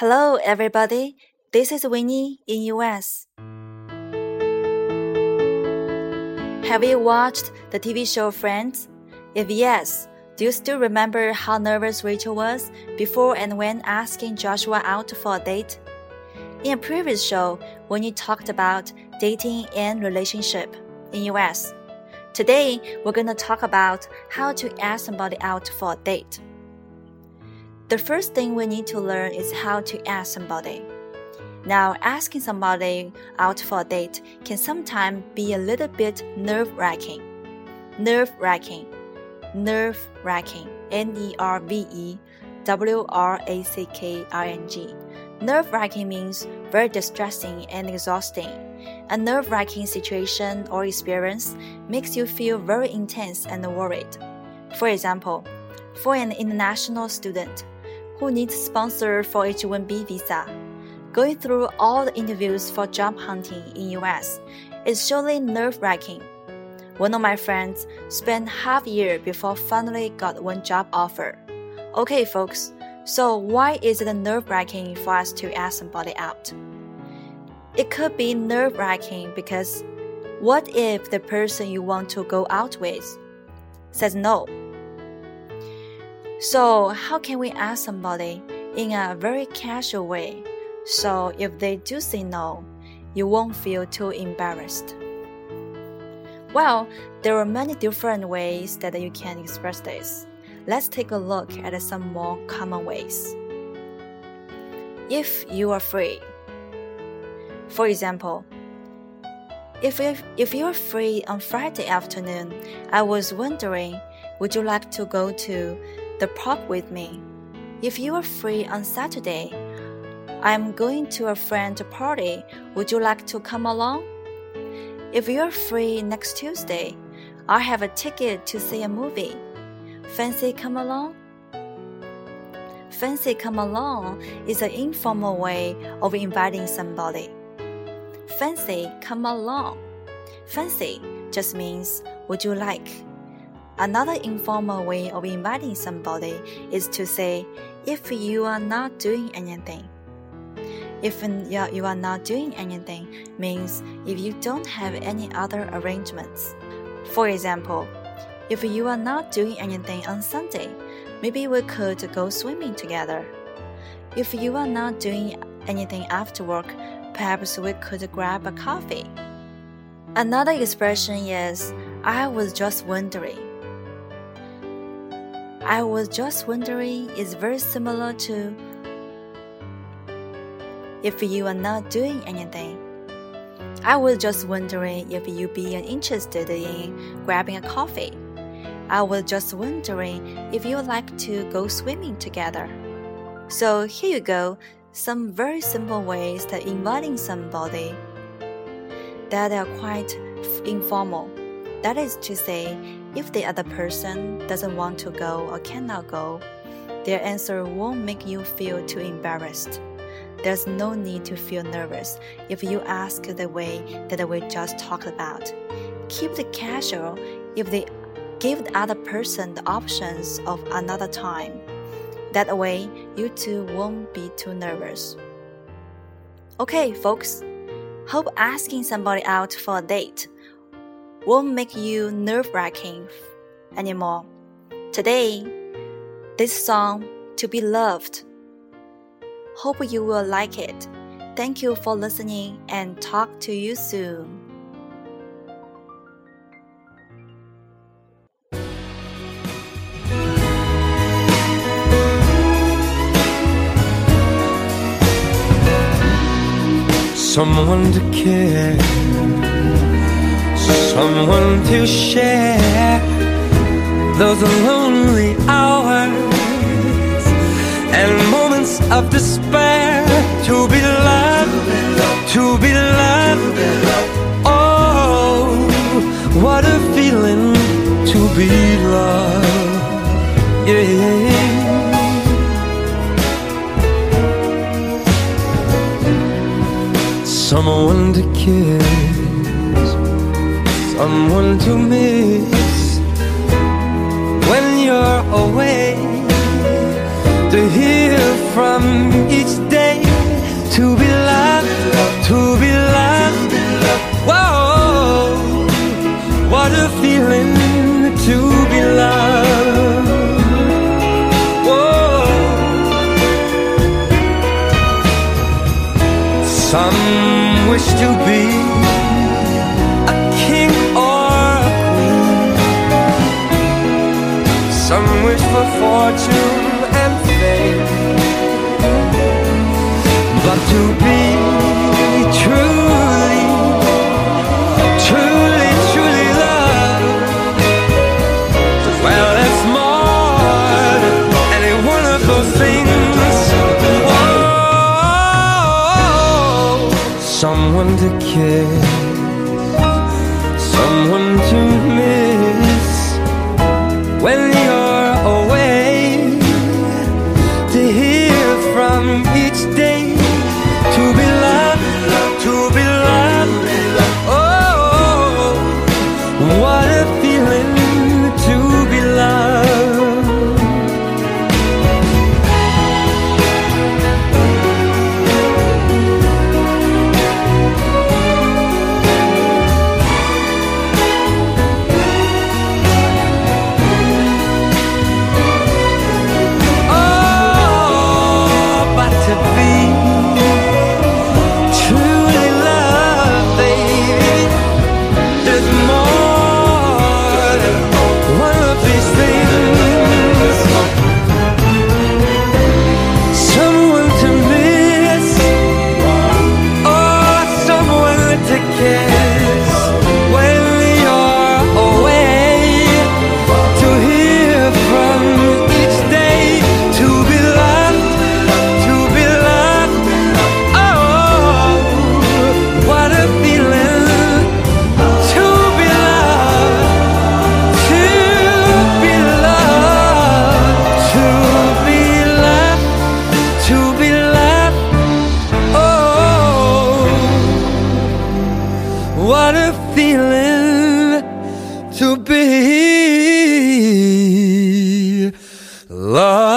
Hello, everybody. This is Winnie in US. Have you watched the TV show Friends? If yes, do you still remember how nervous Rachel was before and when asking Joshua out for a date? In a previous show, Winnie talked about dating and relationship in US. Today, we're going to talk about how to ask somebody out for a date. The first thing we need to learn is how to ask somebody. Now, asking somebody out for a date can sometimes be a little bit nerve wracking. Nerve wracking. Nerve wracking. N E R V E W R A C K I N G. Nerve wracking means very distressing and exhausting. A nerve wracking situation or experience makes you feel very intense and worried. For example, for an international student, who needs sponsor for H-1B visa. Going through all the interviews for job hunting in US is surely nerve-wracking. One of my friends spent half year before finally got one job offer. Okay, folks, so why is it nerve-wracking for us to ask somebody out? It could be nerve-wracking because what if the person you want to go out with says no? So, how can we ask somebody in a very casual way so if they do say no, you won't feel too embarrassed? Well, there are many different ways that you can express this. Let's take a look at some more common ways. If you are free, for example, if, if, if you're free on Friday afternoon, I was wondering, would you like to go to the park with me. If you are free on Saturday, I'm going to a friend's party. Would you like to come along? If you're free next Tuesday, I have a ticket to see a movie. Fancy come along? Fancy come along is an informal way of inviting somebody. Fancy come along. Fancy just means would you like? Another informal way of inviting somebody is to say, if you are not doing anything. If you are not doing anything means if you don't have any other arrangements. For example, if you are not doing anything on Sunday, maybe we could go swimming together. If you are not doing anything after work, perhaps we could grab a coffee. Another expression is, I was just wondering. I was just wondering is very similar to if you are not doing anything. I was just wondering if you'd be interested in grabbing a coffee. I was just wondering if you'd like to go swimming together. So here you go, some very simple ways that inviting somebody that are quite informal. That is to say, if the other person doesn't want to go or cannot go, their answer won't make you feel too embarrassed. There's no need to feel nervous if you ask the way that we just talked about. Keep it casual if they give the other person the options of another time. That way, you two won't be too nervous. Okay, folks. Hope asking somebody out for a date won't make you nerve wracking anymore. Today, this song, To Be Loved. Hope you will like it. Thank you for listening and talk to you soon. Someone to care someone to share those lonely hours and moments of despair to be loved, to be loved. Oh, what a feeling to be loved. Yeah. Someone to kiss someone to miss when you're away. To hear from each day, to be loved, to be loved. Whoa, what a feeling to be loved. Whoa. Some wish to be fortune and fame. But to be truly, truly, truly loved, well, it's more than any one of those things. Oh, someone to kiss, someone to. What a feeling to be loved.